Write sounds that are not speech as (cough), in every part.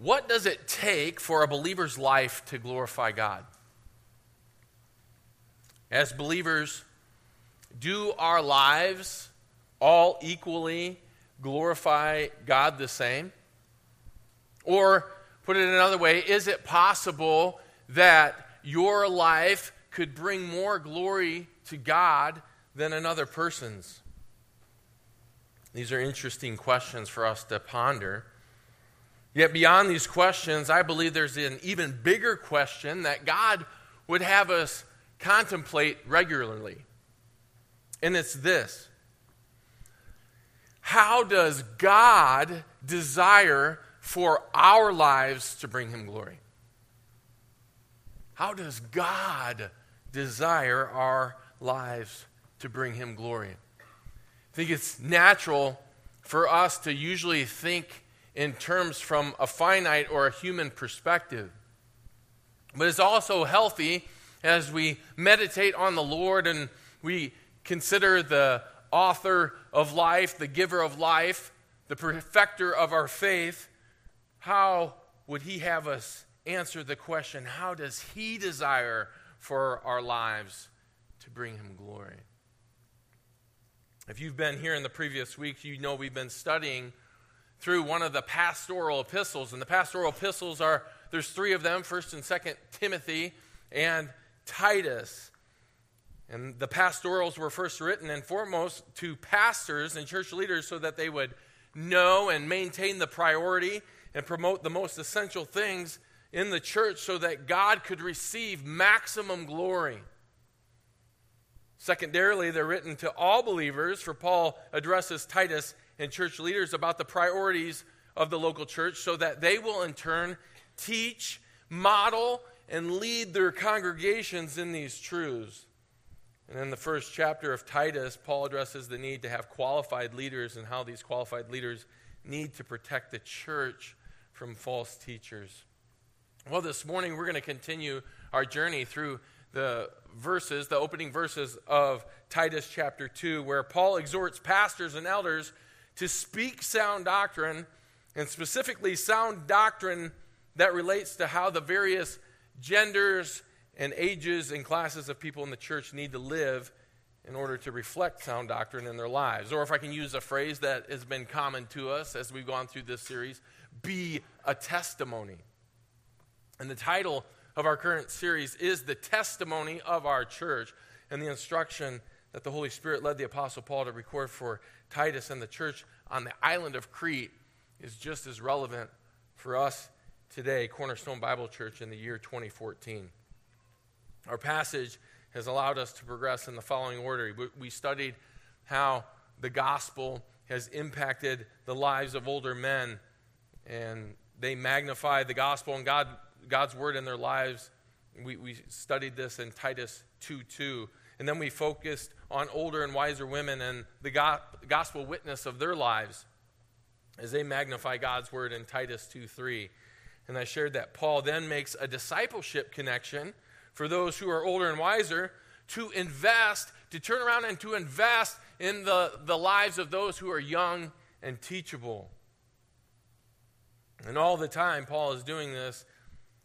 what does it take for a believer's life to glorify God? As believers, do our lives all equally glorify God the same? Or, put it another way, is it possible that your life could bring more glory to God than another person's? These are interesting questions for us to ponder. Yet, beyond these questions, I believe there's an even bigger question that God would have us contemplate regularly. And it's this How does God desire for our lives to bring Him glory? How does God desire our lives to bring Him glory? I think it's natural for us to usually think in terms from a finite or a human perspective. But it's also healthy as we meditate on the Lord and we consider the author of life, the giver of life, the perfecter of our faith. How would He have us answer the question how does He desire for our lives to bring Him glory? If you've been here in the previous weeks, you know we've been studying through one of the pastoral epistles. And the pastoral epistles are, there's three of them, 1st and 2nd Timothy and Titus. And the pastorals were first written and foremost to pastors and church leaders so that they would know and maintain the priority and promote the most essential things in the church so that God could receive maximum glory. Secondarily, they're written to all believers, for Paul addresses Titus and church leaders about the priorities of the local church so that they will in turn teach, model, and lead their congregations in these truths. And in the first chapter of Titus, Paul addresses the need to have qualified leaders and how these qualified leaders need to protect the church from false teachers. Well, this morning we're going to continue our journey through the verses, the opening verses of Titus chapter 2, where Paul exhorts pastors and elders to speak sound doctrine, and specifically sound doctrine that relates to how the various genders and ages and classes of people in the church need to live in order to reflect sound doctrine in their lives. Or if I can use a phrase that has been common to us as we've gone through this series, be a testimony. And the title of our current series is The Testimony of Our Church. And the instruction that the Holy Spirit led the Apostle Paul to record for Titus and the church on the island of Crete is just as relevant for us today, Cornerstone Bible Church, in the year 2014. Our passage has allowed us to progress in the following order. We studied how the gospel has impacted the lives of older men, and they magnify the gospel and God God's word in their lives. We, we studied this in Titus 2 2. And then we focused on older and wiser women and the gospel witness of their lives as they magnify God's word in Titus 2 3. And I shared that Paul then makes a discipleship connection for those who are older and wiser to invest, to turn around and to invest in the, the lives of those who are young and teachable. And all the time, Paul is doing this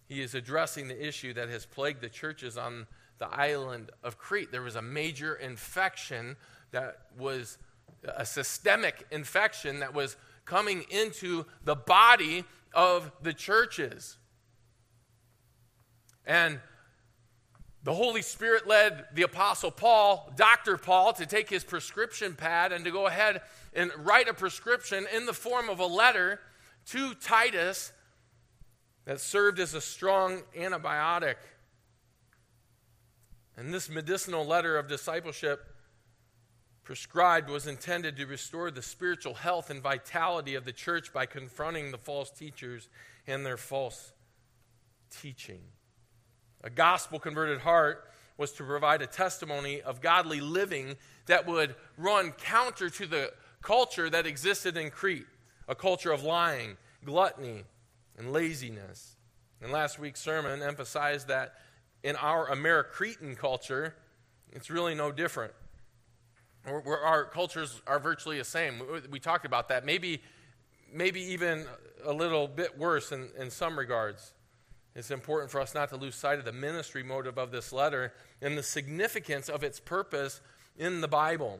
he is addressing the issue that has plagued the churches on the island of Crete. There was a major infection that was a systemic infection that was coming into the body of the churches. And the Holy Spirit led the Apostle Paul, Dr. Paul, to take his prescription pad and to go ahead and write a prescription in the form of a letter to Titus that served as a strong antibiotic. And this medicinal letter of discipleship prescribed was intended to restore the spiritual health and vitality of the church by confronting the false teachers and their false teaching. A gospel converted heart was to provide a testimony of godly living that would run counter to the culture that existed in Crete a culture of lying, gluttony, and laziness. And last week's sermon emphasized that in our Americretan culture, it's really no different. We're, our cultures are virtually the same. We talked about that. Maybe, maybe even a little bit worse in, in some regards. It's important for us not to lose sight of the ministry motive of this letter and the significance of its purpose in the Bible.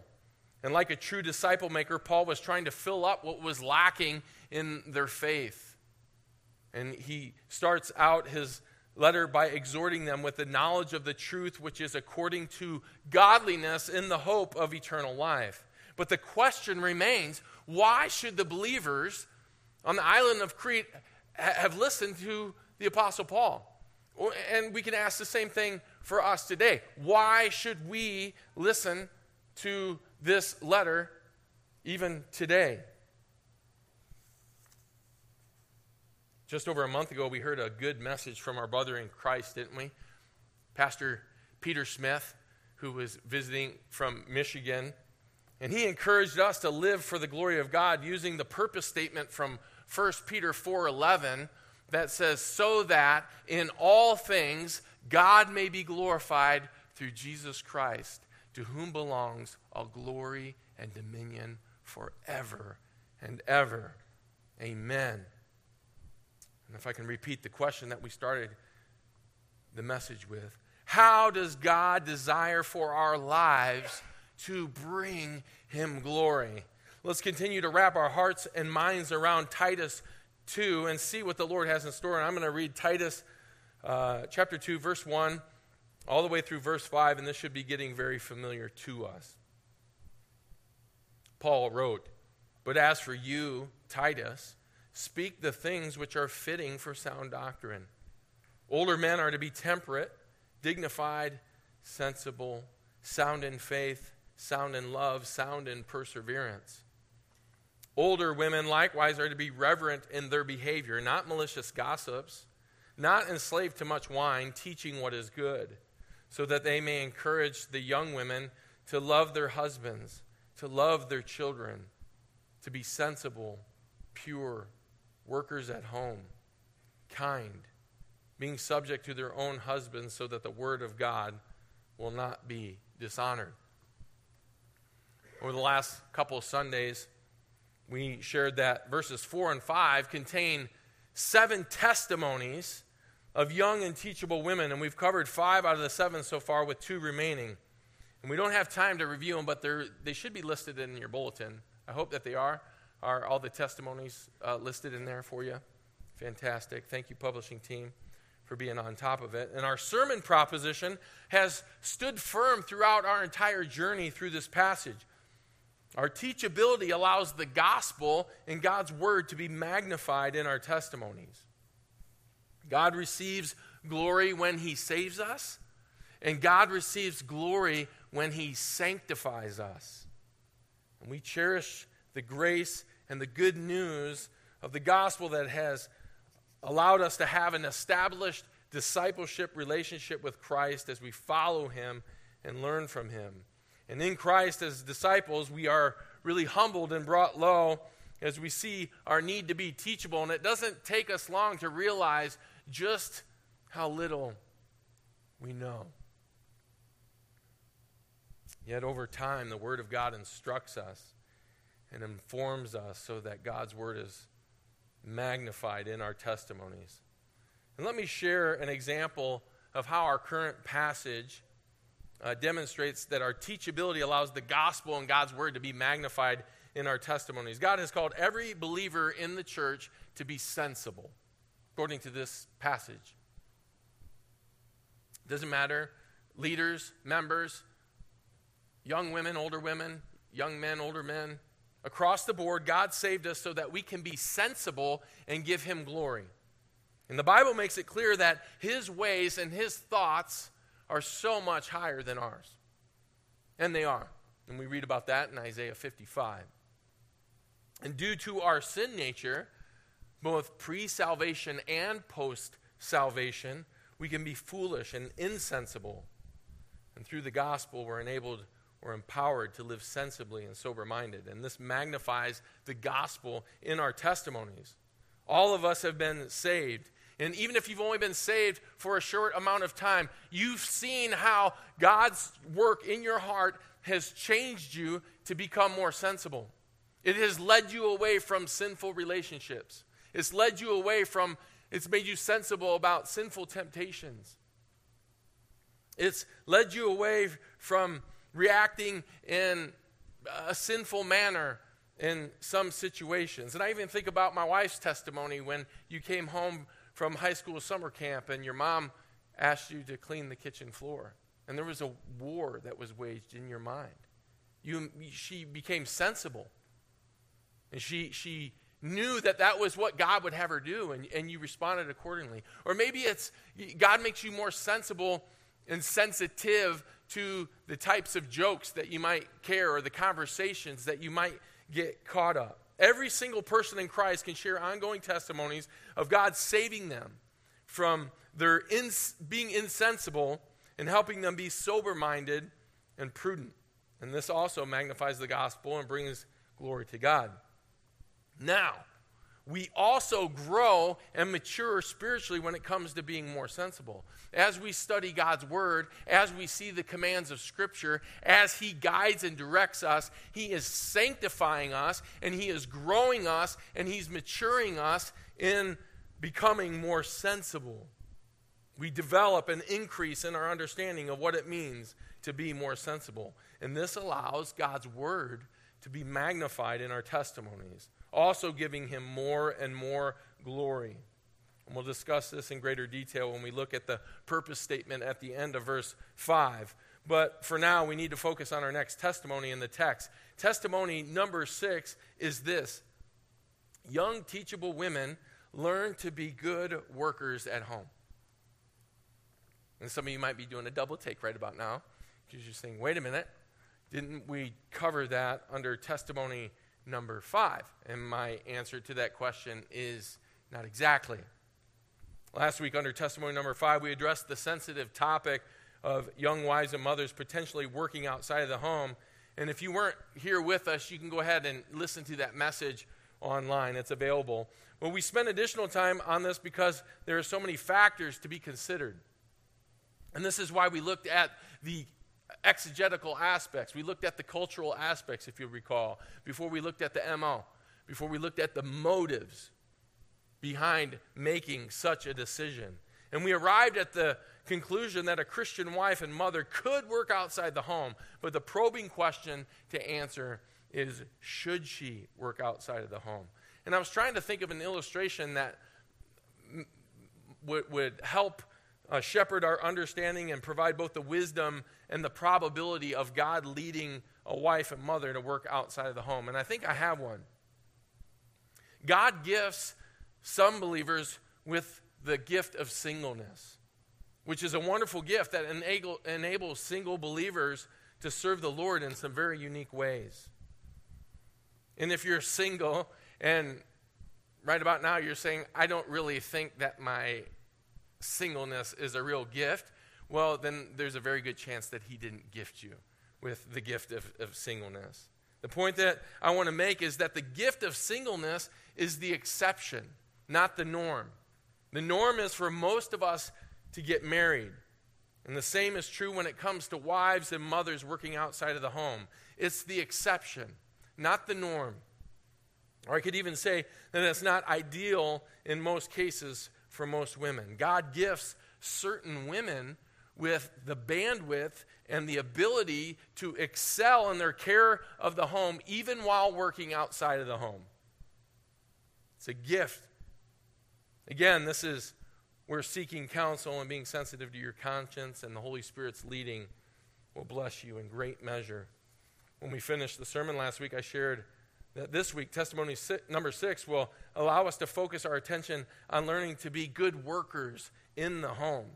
And like a true disciple maker, Paul was trying to fill up what was lacking in their faith. And he starts out his letter by exhorting them with the knowledge of the truth which is according to godliness in the hope of eternal life. But the question remains why should the believers on the island of Crete have listened to the Apostle Paul? And we can ask the same thing for us today. Why should we listen to this letter even today? Just over a month ago, we heard a good message from our brother in Christ, didn't we? Pastor Peter Smith, who was visiting from Michigan. And he encouraged us to live for the glory of God using the purpose statement from 1 Peter 4:11 that says so that in all things God may be glorified through Jesus Christ, to whom belongs all glory and dominion forever and ever. Amen. And if I can repeat the question that we started the message with How does God desire for our lives to bring Him glory? Let's continue to wrap our hearts and minds around Titus 2 and see what the Lord has in store. And I'm going to read Titus uh, chapter 2, verse 1, all the way through verse 5, and this should be getting very familiar to us. Paul wrote, But as for you, Titus, Speak the things which are fitting for sound doctrine. Older men are to be temperate, dignified, sensible, sound in faith, sound in love, sound in perseverance. Older women likewise are to be reverent in their behavior, not malicious gossips, not enslaved to much wine, teaching what is good, so that they may encourage the young women to love their husbands, to love their children, to be sensible, pure, workers at home, kind, being subject to their own husbands so that the word of God will not be dishonored. Over the last couple of Sundays, we shared that verses 4 and 5 contain seven testimonies of young and teachable women, and we've covered five out of the seven so far, with two remaining. And we don't have time to review them, but they should be listed in your bulletin. I hope that they are are all the testimonies uh, listed in there for you. Fantastic. Thank you, publishing team, for being on top of it. And our sermon proposition has stood firm throughout our entire journey through this passage. Our teachability allows the gospel and God's word to be magnified in our testimonies. God receives glory when he saves us, and God receives glory when he sanctifies us. And we cherish the grace and the good news of the gospel that has allowed us to have an established discipleship relationship with Christ as we follow him and learn from him. And in Christ, as disciples, we are really humbled and brought low as we see our need to be teachable. And it doesn't take us long to realize just how little we know. Yet over time, the Word of God instructs us and informs us so that God's word is magnified in our testimonies. And let me share an example of how our current passage uh, demonstrates that our teachability allows the gospel and God's word to be magnified in our testimonies. God has called every believer in the church to be sensible, according to this passage. Doesn't matter, leaders, members, young women, older women, young men, older men, Across the board, God saved us so that we can be sensible and give Him glory. And the Bible makes it clear that His ways and His thoughts are so much higher than ours. And they are. And we read about that in Isaiah 55. And due to our sin nature, both pre salvation and post salvation, we can be foolish and insensible. And through the gospel, we're enabled or empowered to live sensibly and sober minded. And this magnifies the gospel in our testimonies. All of us have been saved. And even if you've only been saved for a short amount of time, you've seen how God's work in your heart has changed you to become more sensible. It has led you away from sinful relationships. It's led you away from, it's made you sensible about sinful temptations. It's led you away from reacting in a sinful manner in some situations. And I even think about my wife's testimony when you came home from high school summer camp and your mom asked you to clean the kitchen floor. And there was a war that was waged in your mind. You, she became sensible. And she, she knew that that was what God would have her do, and, and you responded accordingly. Or maybe it's God makes you more sensible and sensitive to the types of jokes that you might care or the conversations that you might get caught up. Every single person in Christ can share ongoing testimonies of God saving them from their ins- being insensible and helping them be sober minded and prudent. And this also magnifies the gospel and brings glory to God. Now, we also grow and mature spiritually when it comes to being more sensible. As we study God's Word, as we see the commands of Scripture, as He guides and directs us, He is sanctifying us and He is growing us and He's maturing us in becoming more sensible. We develop an increase in our understanding of what it means to be more sensible. And this allows God's Word to be magnified in our testimonies also giving him more and more glory. And we'll discuss this in greater detail when we look at the purpose statement at the end of verse 5. But for now, we need to focus on our next testimony in the text. Testimony number six is this Young teachable women learn to be good workers at home. And some of you might be doing a double take right about now because you're saying, wait a minute, didn't we cover that under testimony number five? And my answer to that question is not exactly. Last week, under testimony number five, we addressed the sensitive topic of young wives and mothers potentially working outside of the home. And if you weren't here with us, you can go ahead and listen to that message online. It's available. But we spent additional time on this because there are so many factors to be considered. And this is why we looked at the exegetical aspects. We looked at the cultural aspects, if you recall, before we looked at the MO, before we looked at the motives behind making such a decision. And we arrived at the conclusion that a Christian wife and mother could work outside the home, but the probing question to answer is should she work outside of the home? And I was trying to think of an illustration that m- would, would help uh, shepherd our understanding and provide both the wisdom and the probability of God leading a wife and mother to work outside of the home. And I think I have one. God gifts some believers with the gift of singleness, which is a wonderful gift that enable, enables single believers to serve the Lord in some very unique ways. And if you're single and right about now you're saying, I don't really think that my singleness is a real gift, well, then there's a very good chance that He didn't gift you with the gift of, of singleness. The point that I want to make is that the gift of singleness is the exception, not the norm. The norm is for most of us to get married. And the same is true when it comes to wives and mothers working outside of the home. It's the exception, not the norm. Or I could even say that it's not ideal in most cases for most women. God gifts certain women with the bandwidth and the ability to excel in their care of the home even while working outside of the home. It's a gift. Again, this is where seeking counsel and being sensitive to your conscience and the Holy Spirit's leading will bless you in great measure. When we finished the sermon last week, I shared this week, testimony number six will allow us to focus our attention on learning to be good workers in the home.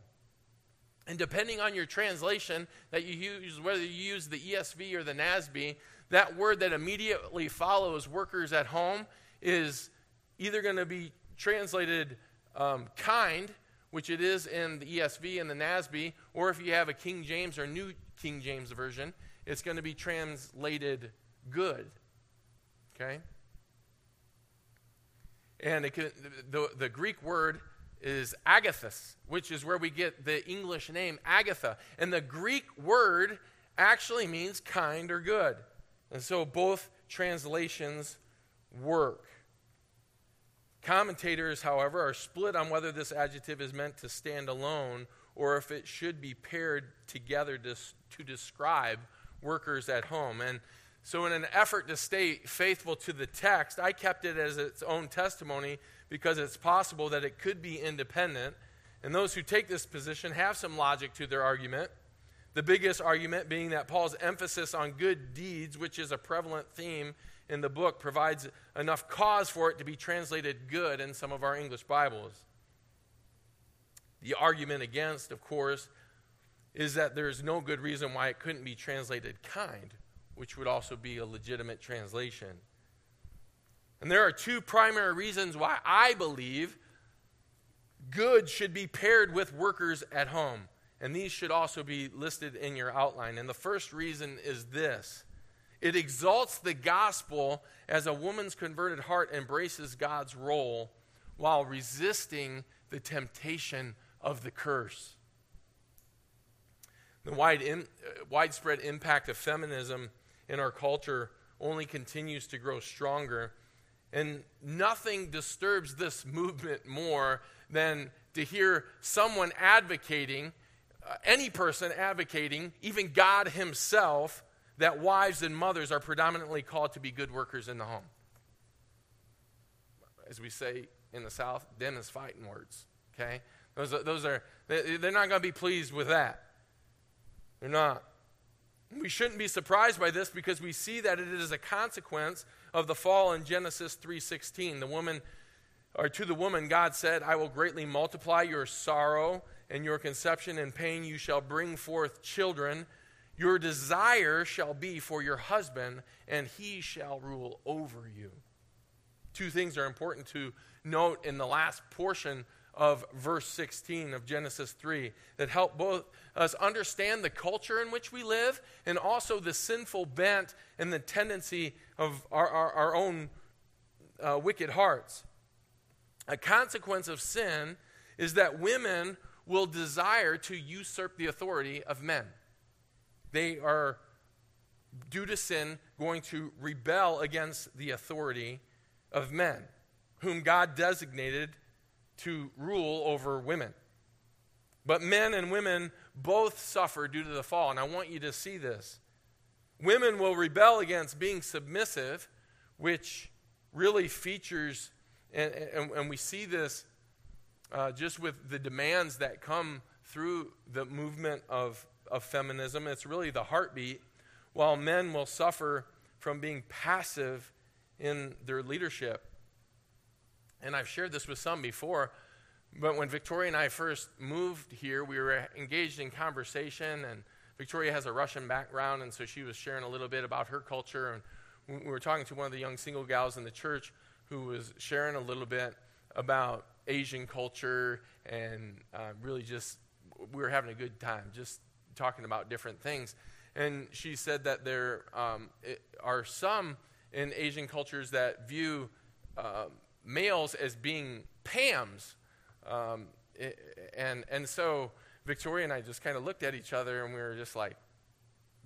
And depending on your translation that you use, whether you use the ESV or the NASB, that word that immediately follows workers at home is either going to be translated um, kind, which it is in the ESV and the NASB, or if you have a King James or New King James version, it's going to be translated good. Okay? And can, the, the Greek word is agathos, which is where we get the English name Agatha. And the Greek word actually means kind or good. And so both translations work. Commentators, however, are split on whether this adjective is meant to stand alone or if it should be paired together to, to describe workers at home. And so, in an effort to stay faithful to the text, I kept it as its own testimony because it's possible that it could be independent. And those who take this position have some logic to their argument. The biggest argument being that Paul's emphasis on good deeds, which is a prevalent theme in the book, provides enough cause for it to be translated good in some of our English Bibles. The argument against, of course, is that there's no good reason why it couldn't be translated kind, which would also be a legitimate translation. And there are two primary reasons why I believe good should be paired with workers at home. And these should also be listed in your outline. And the first reason is this it exalts the gospel as a woman's converted heart embraces God's role while resisting the temptation of the curse. The wide in, uh, widespread impact of feminism in our culture only continues to grow stronger. And nothing disturbs this (laughs) movement more than to hear someone advocating, uh, any person advocating, even God Himself, that wives and mothers are predominantly called to be good workers in the home. As we say in the South, den is fighting words. Okay? Those are, those are they're not going to be pleased with that. They're not. We shouldn't be surprised by this because we see that it is a consequence of the fall in Genesis 3:16. The woman or to the woman God said, "I will greatly multiply your sorrow and your conception and pain you shall bring forth children. Your desire shall be for your husband and he shall rule over you." Two things are important to note in the last portion of verse 16 of Genesis 3 that help both us understand the culture in which we live and also the sinful bent and the tendency of our, our, our own uh, wicked hearts. A consequence of sin is that women will desire to usurp the authority of men. They are, due to sin, going to rebel against the authority of men, whom God designated to rule over women. But men and women both suffer due to the fall, and I want you to see this. Women will rebel against being submissive, which really features, and, and, and we see this uh, just with the demands that come through the movement of, of feminism. It's really the heartbeat, while men will suffer from being passive in their leadership and I've shared this with some before, but when Victoria and I first moved here, we were engaged in conversation, and Victoria has a Russian background, and so she was sharing a little bit about her culture. And we were talking to one of the young single gals in the church who was sharing a little bit about Asian culture, and uh, really just, we were having a good time just talking about different things. And she said that there um, are some in Asian cultures that view um, males as being Pams. Um, and, and so Victoria and I just kind of looked at each other and we were just like,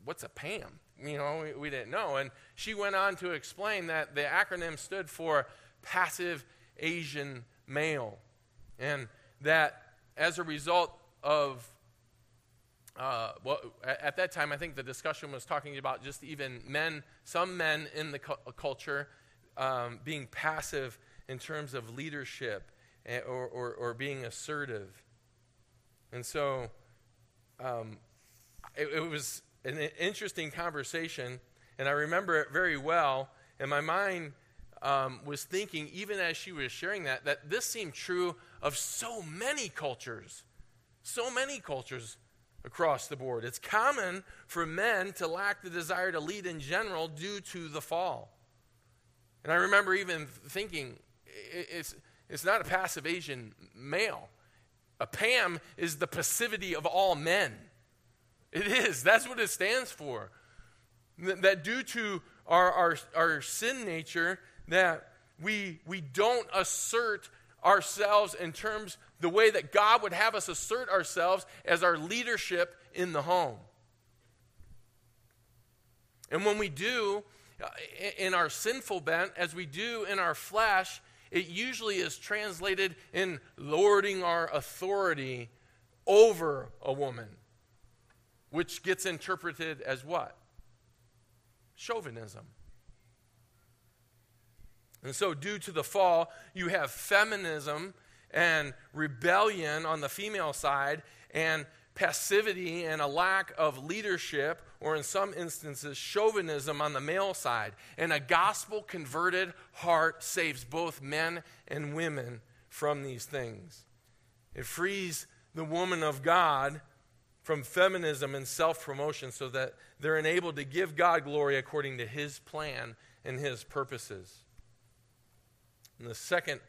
what's a Pam? You know, we, we didn't know. And she went on to explain that the acronym stood for Passive Asian Male. And that as a result of uh, well, at that time, I think the discussion was talking about just even men, some men in the cu- culture um, being passive in terms of leadership or, or, or being assertive. And so um, it, it was an interesting conversation, and I remember it very well. And my mind um, was thinking, even as she was sharing that, that this seemed true of so many cultures, so many cultures across the board. It's common for men to lack the desire to lead in general due to the fall. And I remember even thinking, it's, it's not a passive Asian male. A Pam is the passivity of all men. It is. That's what it stands for. That due to our, our, our sin nature, that we, we don't assert ourselves in terms the way that God would have us assert ourselves as our leadership in the home. And when we do, uh, in our sinful bent as we do in our flesh, it usually is translated in lording our authority over a woman, which gets interpreted as what? Chauvinism. And so, due to the fall, you have feminism and rebellion on the female side, and passivity and a lack of leadership, or in some instances, chauvinism on the male side. And a gospel converted heart saves both men and women from these things. It frees the woman of God from feminism and self promotion so that they're enabled to give God glory according to his plan and his purposes. And the second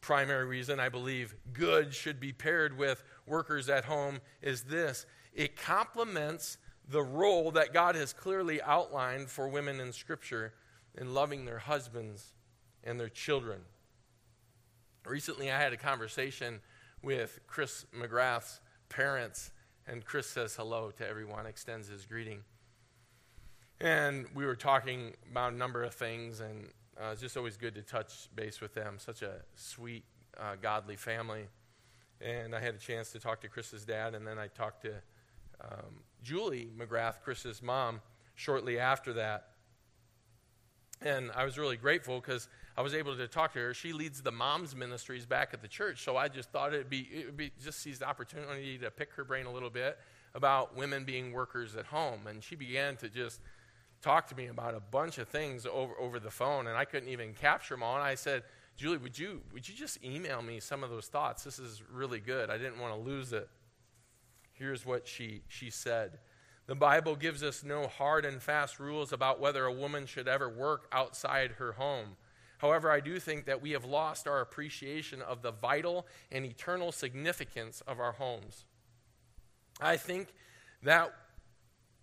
primary reason I believe good should be paired with workers at home is this it complements the role that God has clearly outlined for women in Scripture in loving their husbands and their children. Recently, I had a conversation with Chris McGrath's parents, and Chris says hello to everyone, extends his greeting. And we were talking about a number of things, and uh, it's just always good to touch base with them. Such a sweet, uh, godly family. And I had a chance to talk to Chris's dad, and then I talked to um, Julie McGrath, Chris's mom, shortly after that. And I was really grateful because I was able to talk to her. She leads the moms ministries back at the church, so I just thought it'd be, it would be just seize the opportunity to pick her brain a little bit about women being workers at home. And she began to just talk to me about a bunch of things over, over the phone, and I couldn't even capture them all. And I said, Julie, would you, would you just email me some of those thoughts? This is really good. I didn't want to lose it. Here's what she, she said The Bible gives us no hard and fast rules about whether a woman should ever work outside her home. However, I do think that we have lost our appreciation of the vital and eternal significance of our homes. I think that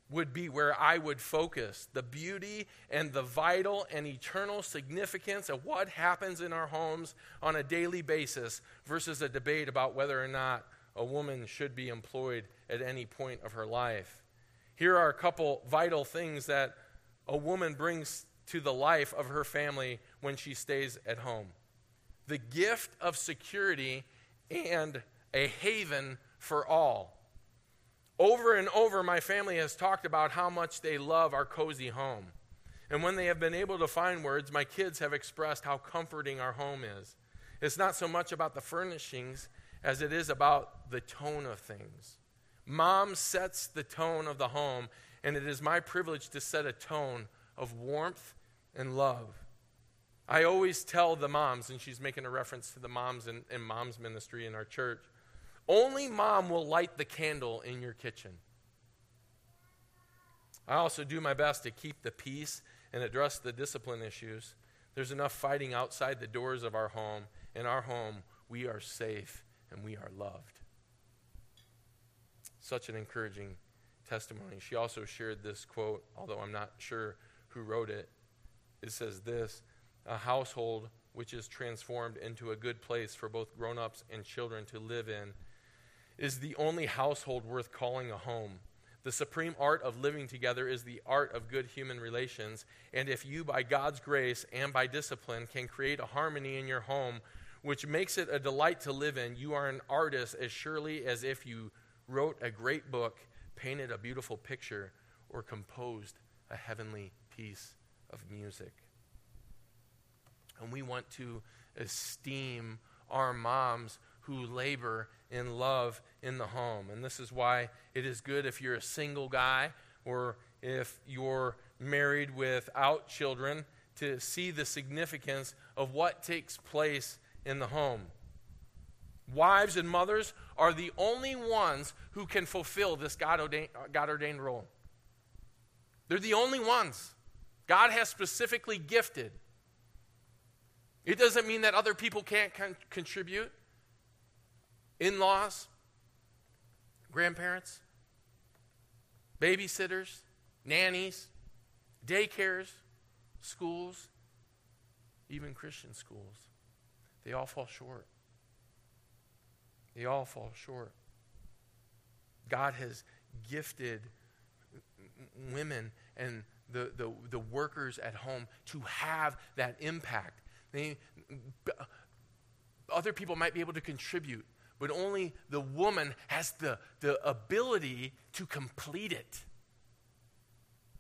would be where I would focus the beauty and the vital and eternal significance of what happens in our homes on a daily basis versus a debate about whether or not a woman should be employed at any point of her life. Here are a couple vital things that a woman brings to the life of her family when she stays at home the gift of security and a haven for all. Over and over, my family has talked about how much they love our cozy home. And when they have been able to find words, my kids have expressed how comforting our home is. It's not so much about the furnishings as it is about the tone of things. Mom sets the tone of the home, and it is my privilege to set a tone of warmth and love. I always tell the moms, and she's making a reference to the moms in, in mom's ministry in our church. Only mom will light the candle in your kitchen. I also do my best to keep the peace and address the discipline issues. There's enough fighting outside the doors of our home. In our home, we are safe and we are loved. Such an encouraging testimony. She also shared this quote, although I'm not sure who wrote it. It says this A household which is transformed into a good place for both grown ups and children to live in is the only household worth calling a home. The supreme art of living together is the art of good human relations. And if you, by God's grace and by discipline, can create a harmony in your home, which makes it a delight to live in, you are an artist as surely as if you wrote a great book, painted a beautiful picture, or composed a heavenly piece of music. And we want to esteem our moms who labor in love in the home. And this is why it is good if you're a single guy or if you're married without children to see the significance of what takes place in the home. Wives and mothers are the only ones who can fulfill this God ordained, God ordained role. They're the only ones. God has specifically gifted. It doesn't mean that other people can't con- contribute in laws, grandparents, babysitters, nannies, daycares, schools, even Christian schools. They all fall short. They all fall short. God has gifted women and the, the, the workers at home to have that impact. They, other people might be able to contribute, but only the woman has the, the ability to complete it.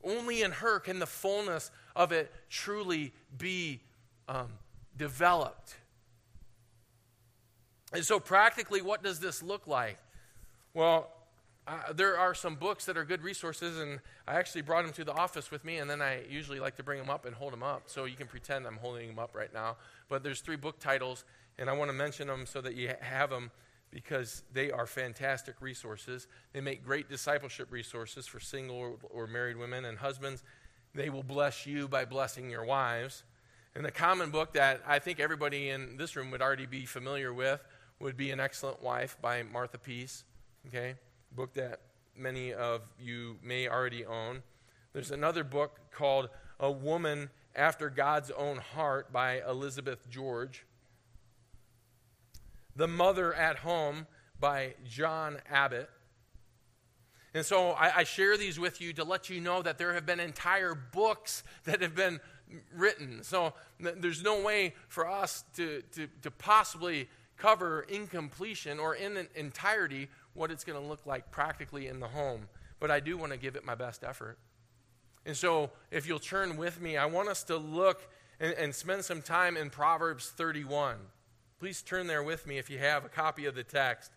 Only in her can the fullness of it truly be um, developed. And so, practically, what does this look like? Well, uh, there are some books that are good resources, and I actually brought them to the office with me, and then I usually like to bring them up and hold them up. So you can pretend I'm holding them up right now. But there's three book titles, and I want to mention them so that you have them because they are fantastic resources. They make great discipleship resources for single or married women and husbands. They will bless you by blessing your wives. And the common book that I think everybody in this room would already be familiar with would be An Excellent Wife by Martha Peace. Okay? book that many of you may already own. There's another book called A Woman After God's Own Heart by Elizabeth George. The Mother at Home by John Abbott. And so I, I, share these with you to let you know that there have been entire books that have been written. So th- there's no way for us to, to, to possibly cover in completion or in entirety what it's going to look like practically in the home, but I do want to give it my best effort. And so, if you'll turn with me, I want us to look and, and spend some time in Proverbs 31. Please turn there with me if you have a copy of the text.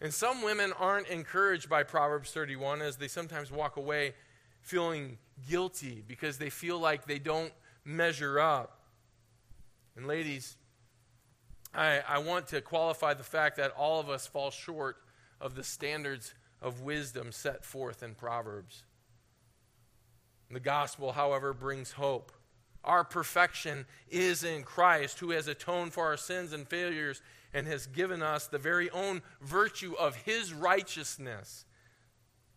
And some women aren't encouraged by Proverbs 31 as they sometimes walk away feeling guilty because they feel like they don't measure up. And ladies, I, I want to qualify the fact that all of us fall short of the standards of wisdom set forth in Proverbs. The gospel, however, brings hope. Our perfection is in Christ, who has atoned for our sins and failures and has given us the very own virtue of his righteousness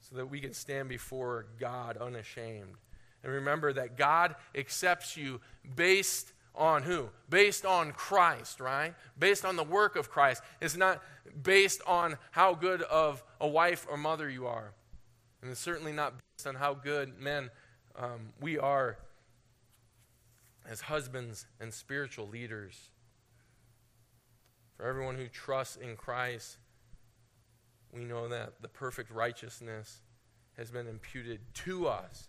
so that we can stand before God unashamed. And remember that God accepts you based on who? Based on Christ, right? Based on the work of Christ. It's not based on how good of a wife or mother you are. And it's certainly not based on how good men um, we are as husbands and spiritual leaders. For everyone who trusts in Christ, we know that the perfect righteousness has been imputed to us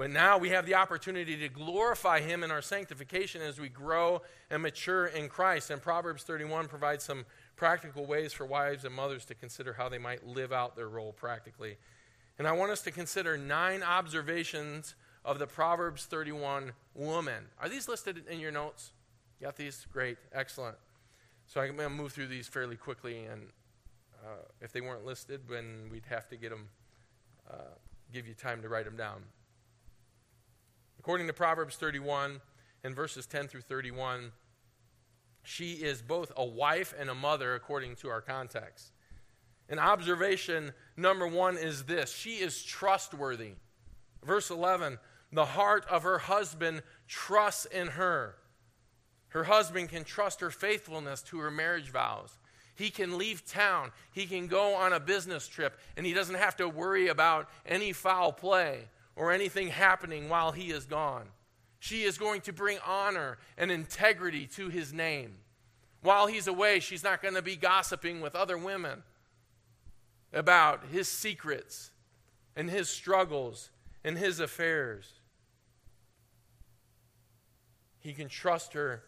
but now we have the opportunity to glorify Him in our sanctification as we grow and mature in Christ. And Proverbs 31 provides some practical ways for wives and mothers to consider how they might live out their role practically. And I want us to consider nine observations of the Proverbs 31 woman. Are these listed in your notes? Got these? Great. Excellent. So I'm going to move through these fairly quickly. And uh, if they weren't listed, then we'd have to get them, uh, give you time to write them down. According to Proverbs 31 and verses 10 through 31, she is both a wife and a mother according to our context. And observation number one is this she is trustworthy. Verse 11 the heart of her husband trusts in her. Her husband can trust her faithfulness to her marriage vows. He can leave town. He can go on a business trip, and he doesn't have to worry about any foul play or anything happening while he is gone. She is going to bring honor and integrity to his name. While he's away, she's not going to be gossiping with other women about his secrets and his struggles and his affairs. He can trust her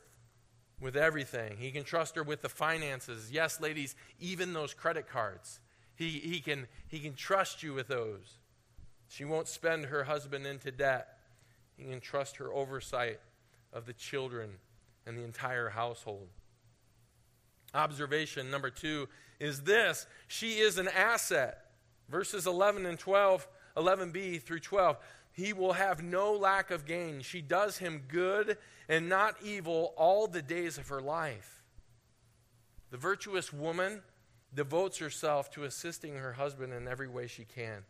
with everything. He can trust her with the finances. Yes, ladies, even those credit cards. He, he, can, he can trust you with those. She won't spend her husband into debt. He can trust her oversight of the children and the entire household. Observation number two is this she is an asset. Verses 11 and 12, 11b through 12. He will have no lack of gain. She does him good and not evil all the days of her life. The virtuous woman devotes herself to assisting her husband in every way she can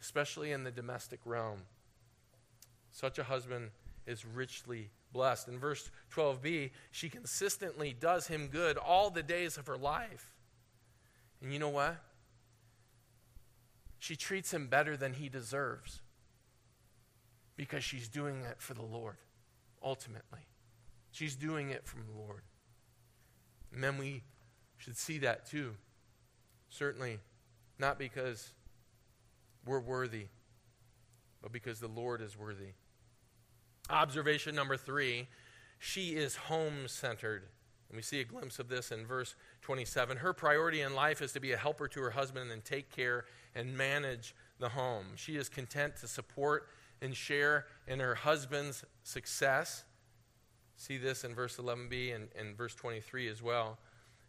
especially in the domestic realm. Such a husband is richly blessed. In verse 12b, she consistently does him good all the days of her life. And you know what? She treats him better than he deserves. Because she's doing it for the Lord, ultimately. She's doing it from the Lord. And then we should see that too. Certainly, not because we're worthy, but because the Lord is worthy. Observation number three she is home centered. And we see a glimpse of this in verse 27. Her priority in life is to be a helper to her husband and take care and manage the home. She is content to support and share in her husband's success. See this in verse 11b and, and verse 23 as well.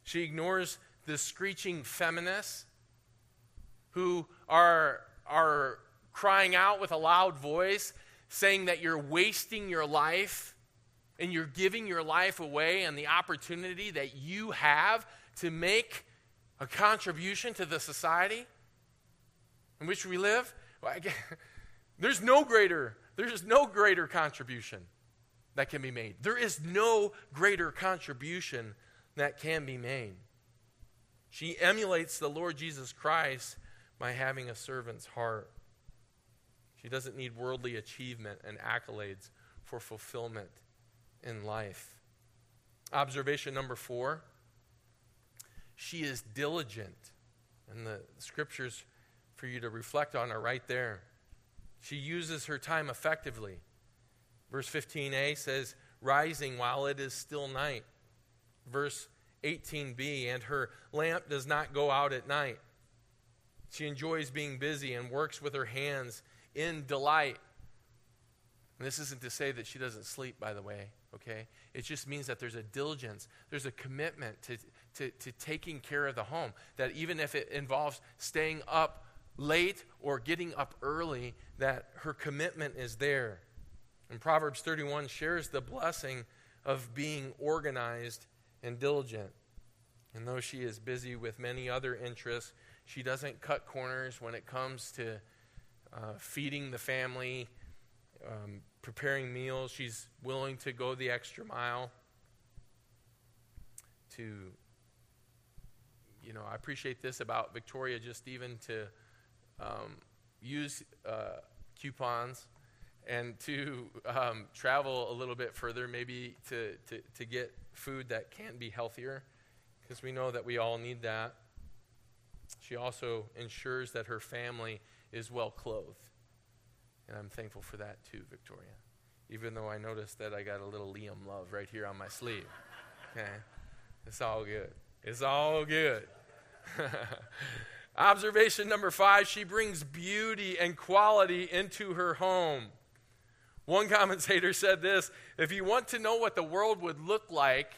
She ignores the screeching feminists who are, are crying out with a loud voice, saying that you're wasting your life and you're giving your life away and the opportunity that you have to make a contribution to the society in which we live. (laughs) There's no greater, there's no greater contribution that can be made. There is no greater contribution that can be made. She emulates the Lord Jesus Christ by having a servant's heart. She doesn't need worldly achievement and accolades for fulfillment in life. Observation number four she is diligent. And the scriptures for you to reflect on are right there. She uses her time effectively. Verse 15a says, rising while it is still night. Verse 18b, and her lamp does not go out at night. She enjoys being busy and works with her hands in delight. And this isn't to say that she doesn't sleep, by the way, okay? It just means that there's a diligence, there's a commitment to, to, to taking care of the home. That even if it involves staying up late or getting up early, that her commitment is there. And Proverbs 31 shares the blessing of being organized and diligent. And though she is busy with many other interests, she doesn't cut corners when it comes to uh, feeding the family, um, preparing meals. She's willing to go the extra mile to, you know, I appreciate this about Victoria, just even to um, use uh, coupons and to um, travel a little bit further, maybe to, to, to get food that can be healthier, because we know that we all need that. She also ensures that her family is well clothed. And I'm thankful for that too, Victoria. Even though I noticed that I got a little Liam love right here on my sleeve. Okay? It's all good. It's all good. (laughs) Observation number five she brings beauty and quality into her home. One commentator said this if you want to know what the world would look like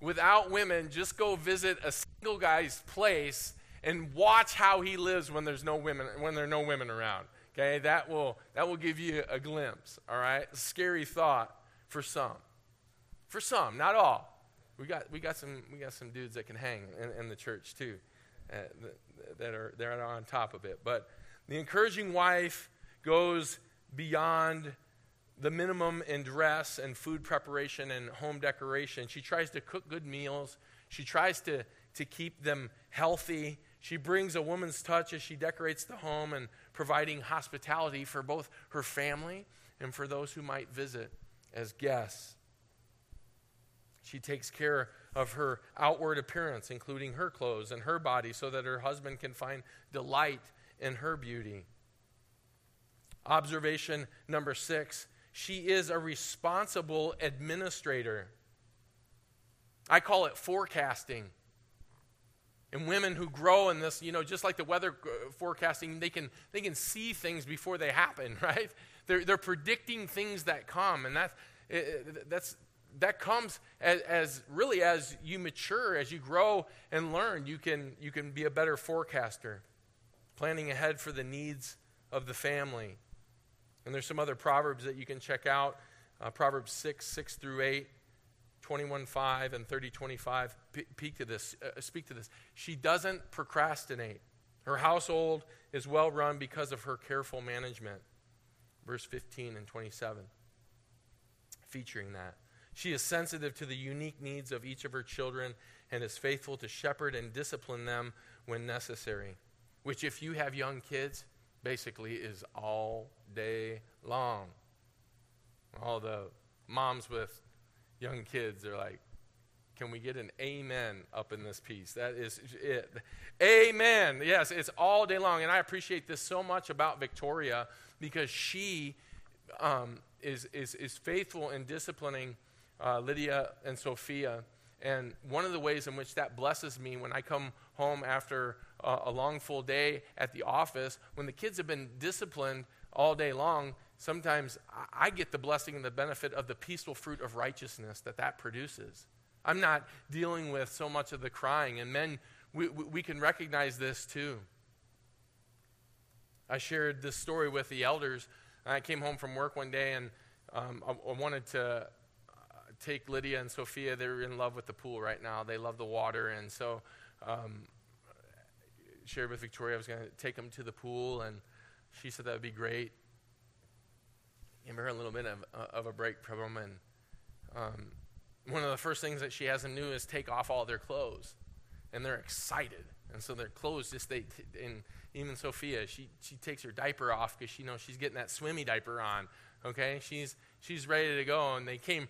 without women, just go visit a single guy's place and watch how he lives when there's no women when there are no women around. Okay, that will that will give you a glimpse. All right, scary thought for some, for some, not all. We got we got some we got some dudes that can hang in, in the church too, uh, that, that are on top of it. But the encouraging wife goes beyond the minimum in dress and food preparation and home decoration. She tries to cook good meals. She tries to, to keep them healthy. She brings a woman's touch as she decorates the home and providing hospitality for both her family and for those who might visit as guests. She takes care of her outward appearance, including her clothes and her body, so that her husband can find delight in her beauty. Observation number six she is a responsible administrator. I call it forecasting. And women who grow in this, you know, just like the weather uh, forecasting, they can, they can see things before they happen, (laughs) right? They're, they're predicting things that come. And that, that's, that comes as, as, really as you mature, as you grow and learn, you can, you can be a better forecaster, planning ahead for the needs of the family. And there's some other proverbs that you can check out uh, Proverbs 6, 6 through 8. 21 5 and 30 25 speak to this uh, speak to this she doesn't procrastinate her household is well run because of her careful management verse 15 and 27 featuring that she is sensitive to the unique needs of each of her children and is faithful to shepherd and discipline them when necessary which if you have young kids basically is all day long. All the moms with young kids are like, can we get an amen up in this piece? That is it. Amen. Yes, it's all day long. And I appreciate this so much about Victoria because she um, is, is, is faithful in disciplining uh, Lydia and Sophia. And one of the ways in which that blesses me when I come home after uh, a long, full day at the office, when the kids have been disciplined all day long, sometimes I get the blessing and the benefit of the peaceful fruit of righteousness that that produces. I'm not dealing with so much of the crying. And men, we, we can recognize this too. I shared this story with the elders. I came home from work one day and um, I, I, wanted to take Lydia and Sophia. They're in love with the pool right now. They love the water. And so um, shared with Victoria I was going to take them to the pool. And she said that would be great. Give her a little bit of, uh, of a break from them. And um, one of the first things that she has them do is take off all their clothes. And they're excited. And so their clothes just, they, and even Sophia, she, she takes her diaper off because she knows she's getting that swimmy diaper on. Okay? She's, she's ready to go. And they came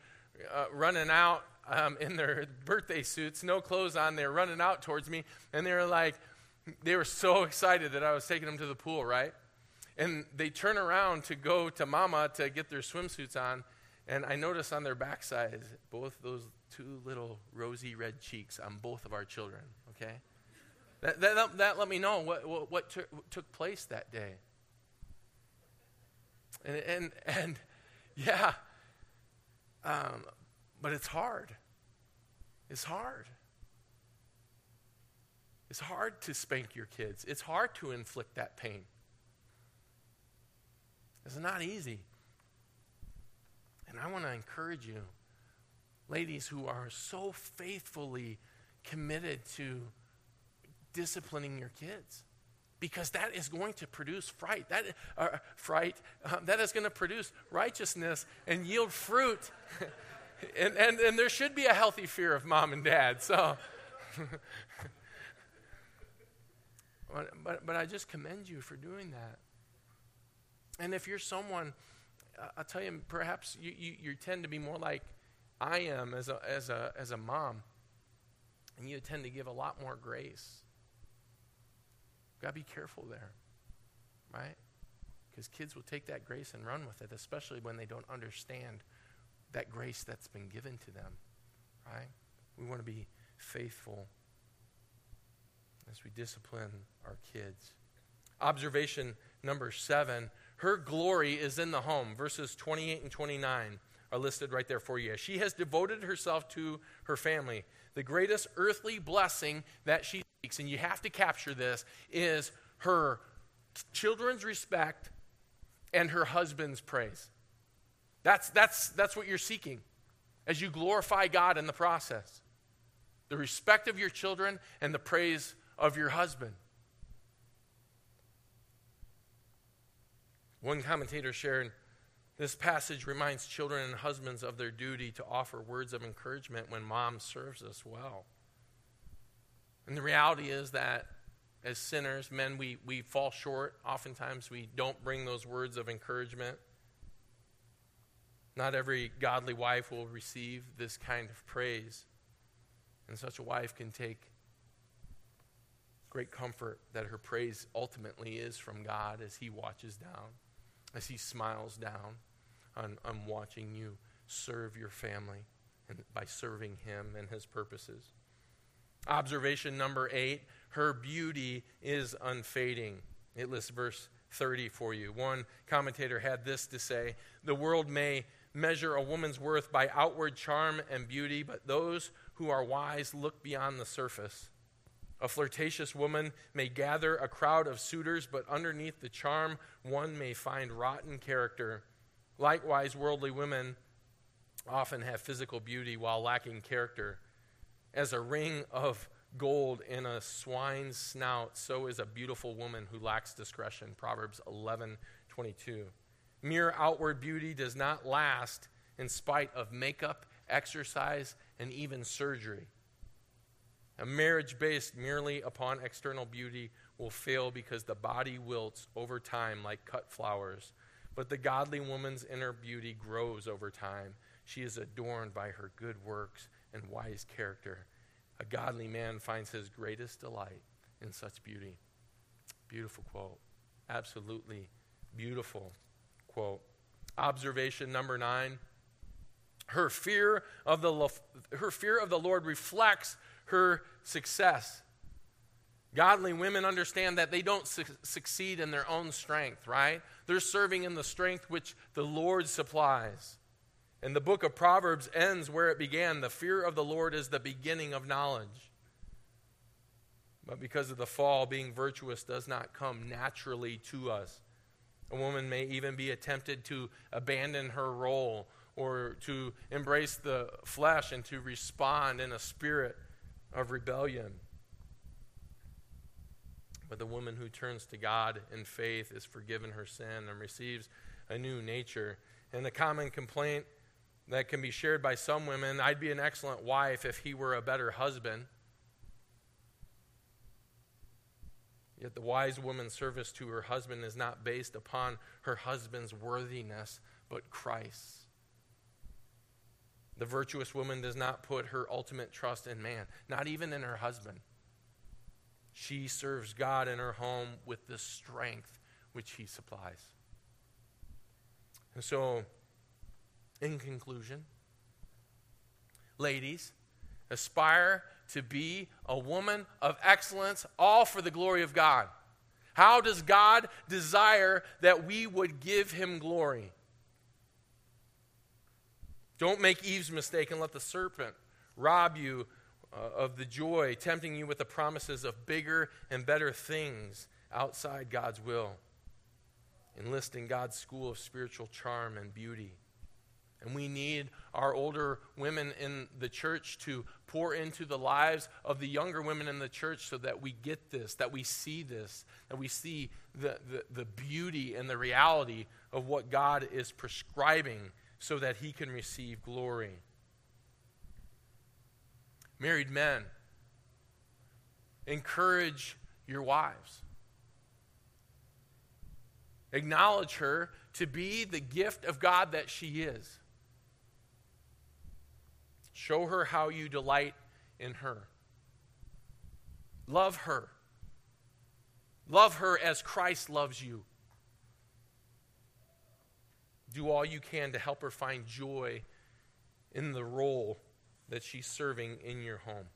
uh, running out um, in their birthday suits, no clothes on. They're running out towards me. And they were like, they were so excited that I was taking them to the pool, right? And they turn around to go to mama to get their swimsuits on. And I notice on their backside, both those two little rosy red cheeks on both of our children, okay? That, that, that let me know what, what, what t- took place that day. And, and, and (laughs) yeah, um, but it's hard. It's hard. It's hard to spank your kids, it's hard to inflict that pain. It's not easy. And I want to encourage you, ladies who are so faithfully committed to disciplining your kids because that is going to produce fright. That uh, fright uh, that is going to produce righteousness and yield fruit. (laughs) And, and, and there should be a healthy fear of mom and dad so. (laughs) But, but, but i just commend you for doing that. And if you're someone I'll tell you, perhaps you, you, you, tend to be more like I am as a, as, a, as a mom, and you tend to give a lot more grace. Got to be careful there, right? Because kids will take that grace and run with it, especially when they don't understand that grace that's been given to them, right? We want to be faithful as we discipline our kids. Observation number seven her glory is in the home. Verses 28 and 29 are listed right there for you. She has devoted herself to her family. The greatest earthly blessing that she seeks, and you have to capture this, is her children's respect and her husband's praise. That's, that's, that's what you're seeking as you glorify God in the process. The respect of your children and the praise of your husband. One commentator shared this passage reminds children and husbands of their duty to offer words of encouragement when mom serves us well. And the reality is that as sinners, men, we, we fall short. Oftentimes, we don't bring those words of encouragement. Not every godly wife will receive this kind of praise. And such a wife can take great comfort that her praise ultimately is from God as He watches down as he smiles down on, on watching you serve your family and by serving him and his purposes. Observation number eight her beauty is unfading. It lists verse 30 for you. One commentator had this to say The world may measure a woman's worth by outward charm and beauty, but those who are wise look beyond the surface. A flirtatious woman may gather a crowd of suitors, but underneath the charm, one may find rotten character. Likewise, worldly women often have physical beauty while lacking character. As a ring of gold in a swine's snout, so is a beautiful woman who lacks discretion. Proverbs 11 22. Mere outward beauty does not last in spite of makeup, exercise, and even surgery. A marriage based merely upon external beauty will fail because the body wilts over time like cut flowers. But the godly woman's inner beauty grows over time. She is adorned by her good works and wise character. A godly man finds his greatest delight in such beauty. Beautiful quote. Absolutely beautiful quote. Observation number nine. Her fear of the, her fear of the Lord reflects her success. Godly women understand that they don't su- succeed in their own strength, right? They're serving in the strength which the Lord supplies. And the book of Proverbs ends where it began. The fear of the Lord is the beginning of knowledge. But because of the fall, being virtuous does not come naturally to us. A woman may even be tempted to abandon her role or to embrace the flesh and to respond in a spirit of rebellion. But the woman who turns to God in faith is forgiven her sin and receives a new nature. And the common complaint that can be shared by some women I'd be an excellent wife if he were a better husband. Yet the wise woman's service to her husband is not based upon her husband's worthiness, but Christ's. The virtuous woman does not put her ultimate trust in man, not even in her husband. She serves God in her home with the strength which he supplies. And so, in conclusion, ladies, aspire to be a woman of excellence, all for the glory of God. How does God desire that we would give him glory? Don't make Eve's mistake and let the serpent rob you uh, of the joy, tempting you with the promises of bigger and better things outside God's will, enlisting God's school of spiritual charm and beauty. And we need our older women in the church to pour into the lives of the younger women in the church so that we get this, that we see this, that we see the, the, the beauty and the reality of what God is prescribing so that he can receive glory. Married men, encourage your wives. Acknowledge her to be the gift of God that she is. Show her how you delight in her. Love her. Love her as Christ loves you. Do all you can to help her find joy in the role that she's serving in your home.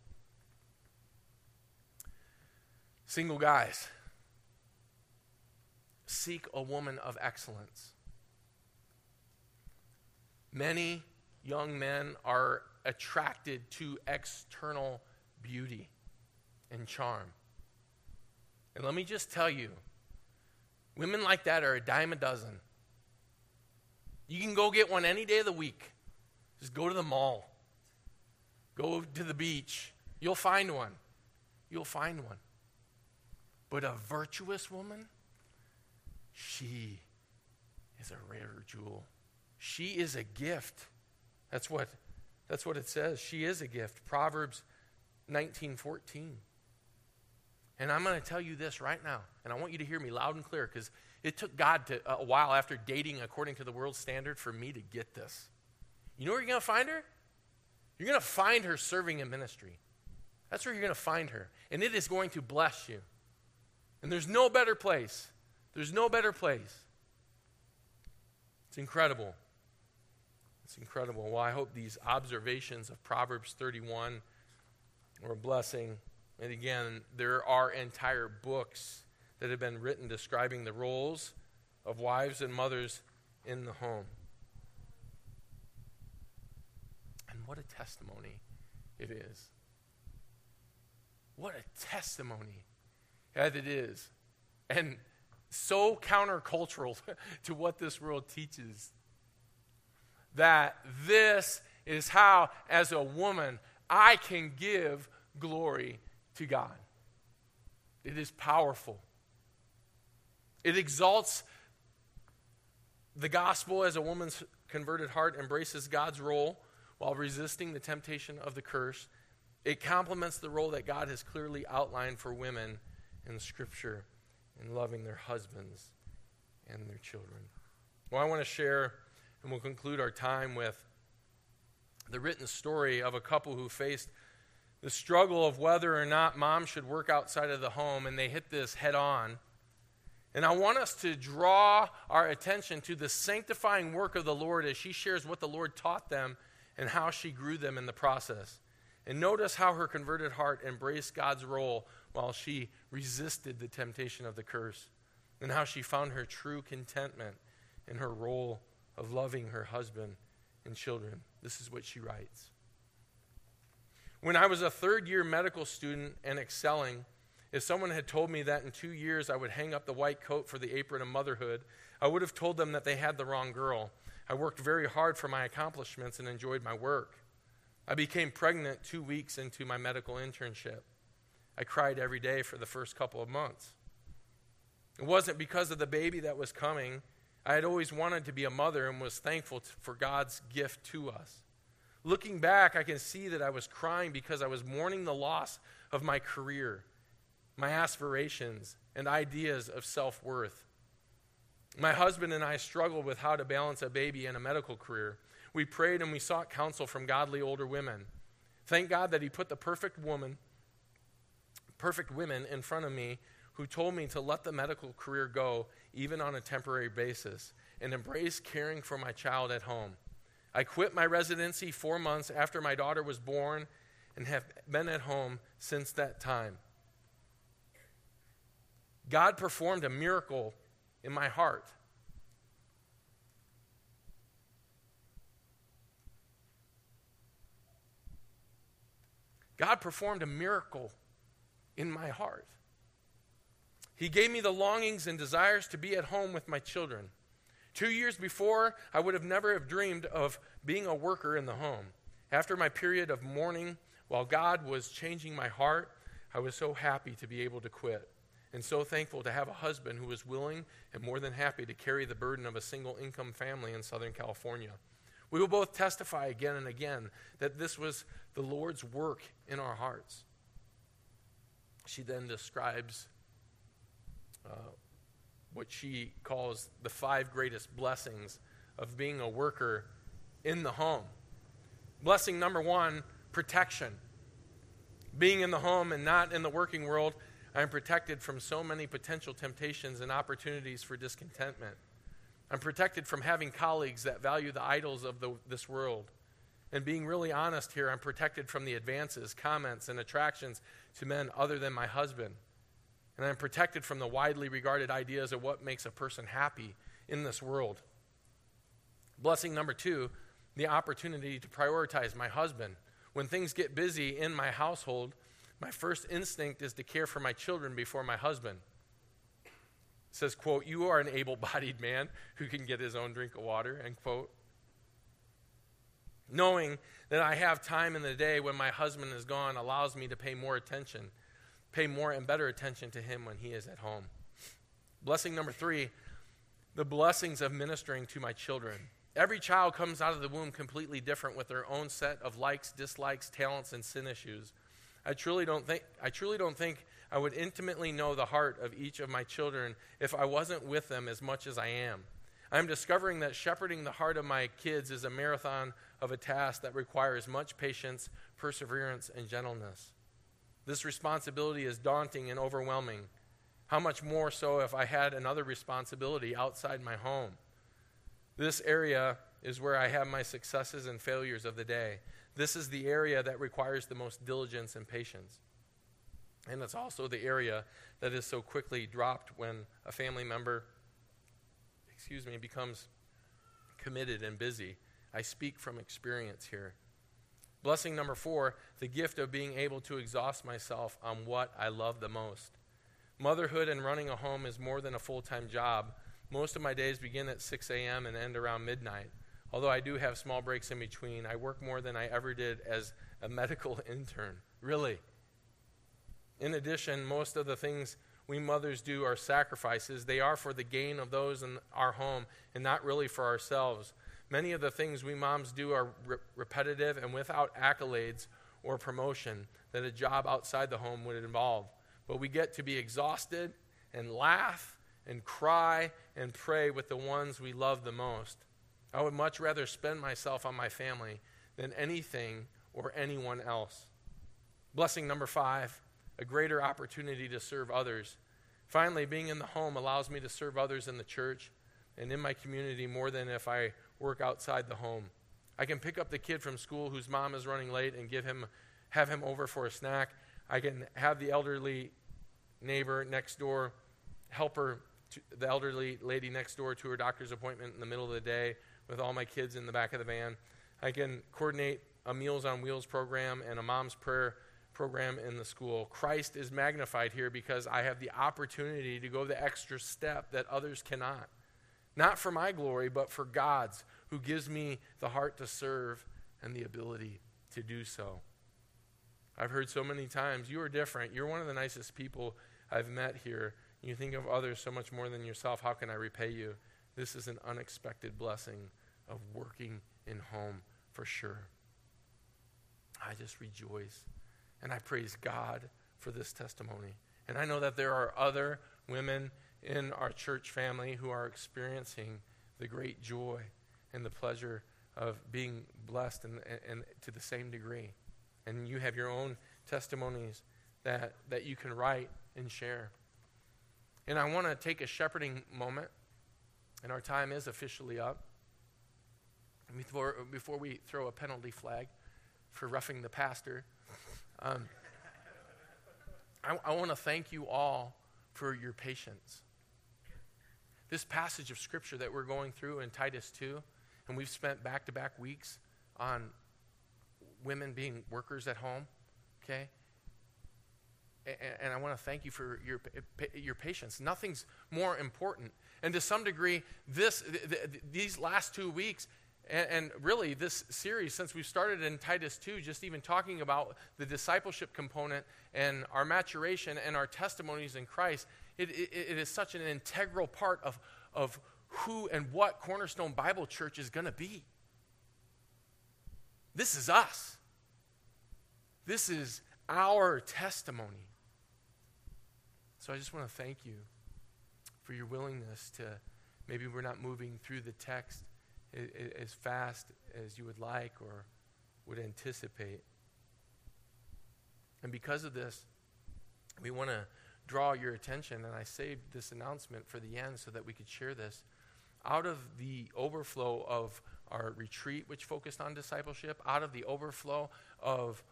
Single guys, seek a woman of excellence. Many young men are attracted to external beauty and charm. And let me just tell you, women like that are a dime a dozen. You can go get one any day of the week. Just go to the mall. Go to the beach. You'll find one. You'll find one. But a virtuous woman, she is a rare jewel. She is a gift. That's what, that's what it says. She is a gift. Proverbs 19:14. And I'm going to tell you this right now, and I want you to hear me loud and clear because it took God to, a while after dating according to the world standard for me to get this. You know where you're going to find her? You're going to find her serving in ministry. That's where you're going to find her. And it is going to bless you. And there's no better place. There's no better place. It's incredible. It's incredible. Well, I hope these observations of Proverbs 31 were a blessing. And again, there are entire books that have been written describing the roles of wives and mothers in the home. What a testimony it is. What a testimony that it is. And so countercultural (laughs) to what this world teaches. That this is how, as a woman, I can give glory to God. It is powerful. It exalts the gospel as a woman's converted heart embraces God's role while resisting the temptation of the curse. It complements the role that God has clearly outlined for women in Scripture in loving their husbands and their children. Well, I want to share, and we'll conclude our time with the written story of a couple who faced the struggle of whether or not mom should work outside of the home, and they hit this head on. And I want us to draw our attention to the sanctifying work of the Lord as she shares what the Lord taught them and how she grew them in the process. And notice how her converted heart embraced God's role while she resisted the temptation of the curse, and how she found her true contentment in her role of loving her husband and children. This is what she writes. When I was a third year medical student and excelling, if someone had told me that in two years I would hang up the white coat for the apron of motherhood, I would have told them that they had the wrong girl. I worked very hard for my accomplishments and enjoyed my work. I became pregnant two weeks into my medical internship. I cried every day for the first couple of months. It wasn't because of the baby that was coming. I had always wanted to be a mother and was thankful for God's gift to us. Looking back, I can see that I was crying because I was mourning the loss of my career, my aspirations, and ideas of self worth. My husband and I struggled with how to balance a baby and a medical career. We prayed and we sought counsel from godly older women. Thank God that He put the perfect woman, perfect women in front of me who told me to let the medical career go, even on a temporary basis, and embrace caring for my child at home. I quit my residency four months after my daughter was born and have been at home since that time. God performed a miracle in my heart. God performed a miracle in my heart. He gave me the longings and desires to be at home with my children. Two years before, I would have never have dreamed of being a worker in the home. After my period of mourning, while God was changing my heart, I was so happy to be able to quit and so thankful to have a husband who was willing and more than happy to carry the burden of a single income family in Southern California. We will both testify again and again that this was the Lord's work in our hearts. She then describes uh, what she calls the five greatest blessings of being a worker in the home. Blessing number one protection. Being in the home and not in the working world, I am protected from so many potential temptations and opportunities for discontentment. I'm protected from having colleagues that value the idols of the, this world. And being really honest here, I'm protected from the advances, comments, and attractions to men other than my husband. And I'm protected from the widely regarded ideas of what makes a person happy in this world. Blessing number two, the opportunity to prioritize my husband. When things get busy in my household, my first instinct is to care for my children before my husband. It says, quote, you are an able-bodied man who can get his own drink of water, end quote. Knowing that I have time in the day when my husband is gone allows me to pay more attention pay more and better attention to Him when He is at home. Blessing number three the blessings of ministering to my children. Every child comes out of the womb completely different with their own set of likes, dislikes, talents, and sin issues. I truly don't think I truly don't think I would intimately know the heart of each of my children if I wasn't with them as much as I am. I'm discovering that shepherding the heart of my kids is a marathon of a task that requires much patience, perseverance, and gentleness. This responsibility is daunting and overwhelming. How much more so if I had another responsibility outside my home? This area is where I have my successes and failures of the day. This is the area that requires the most diligence and patience. And it's also the area that is so quickly dropped when a family member, excuse me, becomes committed and busy. I speak from experience here. Blessing number four, the gift of being able to exhaust myself on what I love the most. Motherhood and running a home is more than a full time job. Most of my days begin at 6 a.m. and end around midnight. Although I do have small breaks in between, I work more than I ever did as a medical (laughs) intern. Really. In addition, most of the things we mothers do are sacrifices. They are for the gain of those in our home and not really for ourselves. Many of the things we moms do are re- repetitive and without accolades or promotion that a job outside the home would involve. But we get to be exhausted and laugh and cry and pray with the ones we love the most. I would much rather spend myself on my family than anything or anyone else. Blessing number five, a greater opportunity to serve others. Finally, being in the home allows me to serve others in the church and in my community more than if I work outside the home. I can pick up the kid from school whose mom is running late and give him, have him over for a snack. I can have the elderly neighbor next door help her, to, the elderly lady next door to her doctor's appointment in the middle of the day with all my kids in the back of the van. I can coordinate a Meals on Wheels program and a mom's prayer program in the school. Christ is magnified here because I have the opportunity to go the extra step that others cannot. Not for my glory, but for God's, who gives me the heart to serve and the ability to do so. I've heard so many times, you are different. You're one of the nicest people I've met here. You think of others so much more than yourself. How can I repay you? This is an unexpected blessing of working in home for sure. I just rejoice and I praise God for this testimony. And I know that there are other women in our church family who are experiencing the great joy and the pleasure of being blessed and, and, to the same degree. And you have your own testimonies that, that you can write and share. And I want to take a shepherding moment, and our time is officially up. Before, before we throw a penalty flag for roughing the pastor, um, I, I want to thank you all for your patience. This passage of Scripture that we're going through in Titus 2, and we've spent back to back weeks on women being workers at home, okay? and I want to thank you for your, your patience. Nothing's more important. And to some degree, this, these last two weeks, and, really this series, since we started in Titus 2, just even talking about the discipleship component and our maturation and our testimonies in Christ, it, it, it is such an integral part of, of who and what Cornerstone Bible Church is going to be. This is us. This is our testimony. So I just want to thank you for your willingness to maybe we're not moving through the text as fast as you would like or would anticipate. And because of this, we want to draw your attention, and I saved this announcement for the end so that we could share this. Out of the overflow of our retreat, which focused on discipleship, out of the overflow of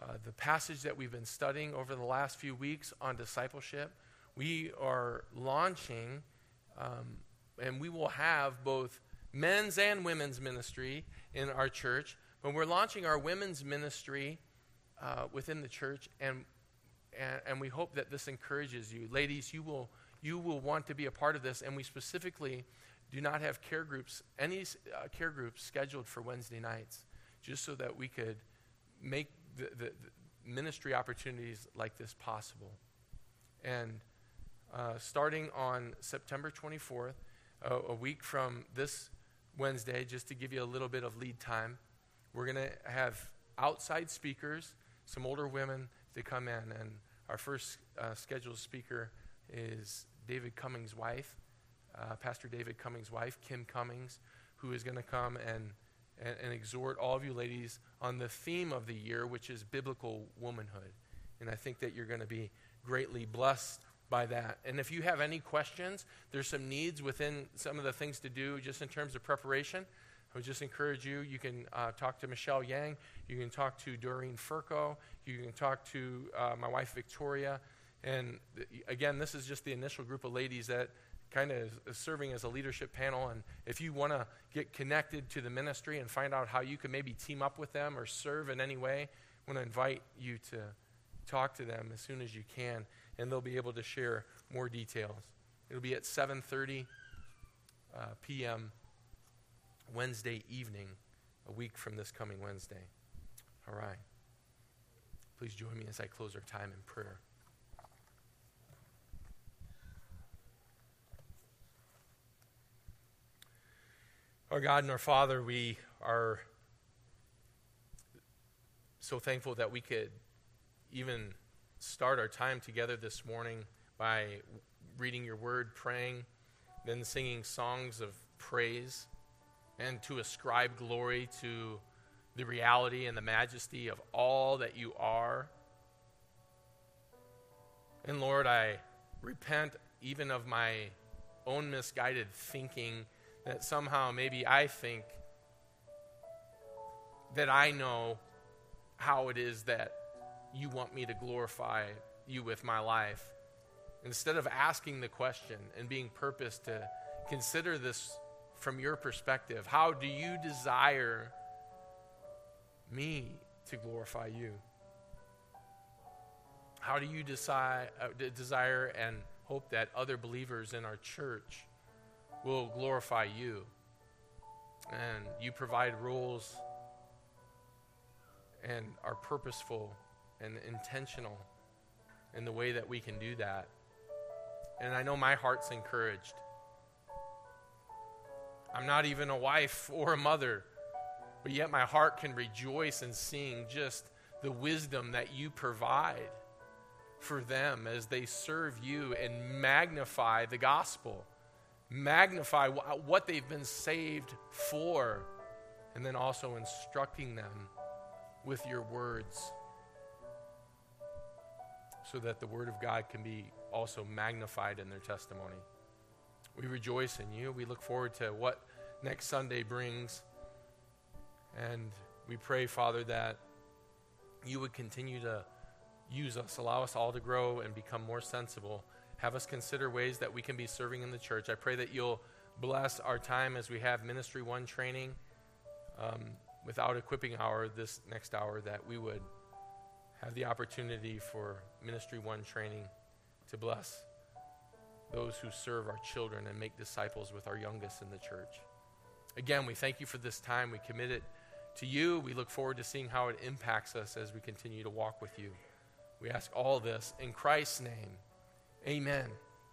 uh, the passage that we've been studying over the last few weeks on discipleship, we are launching, um, and we will have both men's and women's ministry in our church. But we're launching our women's ministry uh, within the church, and, and, and we hope that this encourages you. Ladies, you will, you will want to be a part of this, and we specifically do not have care groups, any uh, care groups scheduled for Wednesday nights, just so that we could make the, the, the ministry opportunities like this possible. And uh, starting on September 24th, uh, a week from this Wednesday, just to give you a little bit of lead time, we're going to have outside speakers, some older women to come in. And our first uh, scheduled speaker is David Cummings' wife, uh, Pastor David Cummings' wife, Kim Cummings, who is going to come and and, and exhort all of you ladies on the theme of the year, which is biblical womanhood. And I think that you're going to be greatly blessed by that. And if you have any questions, there's some needs within some of the things to do just in terms of preparation. I would just encourage you. You can uh, talk to Michelle Yang. You can talk to Doreen Furco. You can talk to uh, my wife Victoria. And th- again, this is just the initial group of ladies that kind of is serving as a leadership panel. And if you want to get connected to the ministry and find out how you can maybe team up with them or serve in any way, I want to invite you to talk to them as soon as you can, and they'll be able to share more details. It'll be at 7:30 uh, p.m. Wednesday evening, a week from this coming Wednesday. All right. Please join me as I close our time in prayer. Our God and our Father, we are so thankful that we could even start our time together this morning by reading your word, praying, then singing songs of praise, and to ascribe glory to the reality and the majesty of all that you are. And Lord, I repent even of my own misguided thinking that somehow maybe I think that I know how it is that you want me to glorify you with my life. Instead of asking the question and being purposed to consider this from your perspective, how do you desire me to glorify you? How do you uh, desire and hope that other believers in our church will glorify you? And you provide rules and are purposeful and intentional in the way that we can do that. And I know my heart's encouraged. I'm not even a wife (laughs) or a mother, but yet my heart can rejoice in seeing just the wisdom that you provide for them as they serve you and magnify the gospel, magnify what they've been saved for, and then also instructing them with your words so that the word of God can be also magnified in their testimony. We rejoice in you. We look forward to what next Sunday brings. And we pray, Father, that you would continue to use us, allow us all to grow and become more sensible. Have us consider ways that we can be serving in the church. I pray that you'll bless our time as we have Ministry One training. Um, without equipping hour this next hour that we would have the opportunity for ministry one training to bless those who serve our children and make disciples with our youngest in the church. Again we thank you for this time. We commit it to you. We look forward to seeing how it impacts us as we continue to walk with you. We ask all this in christ's name. Amen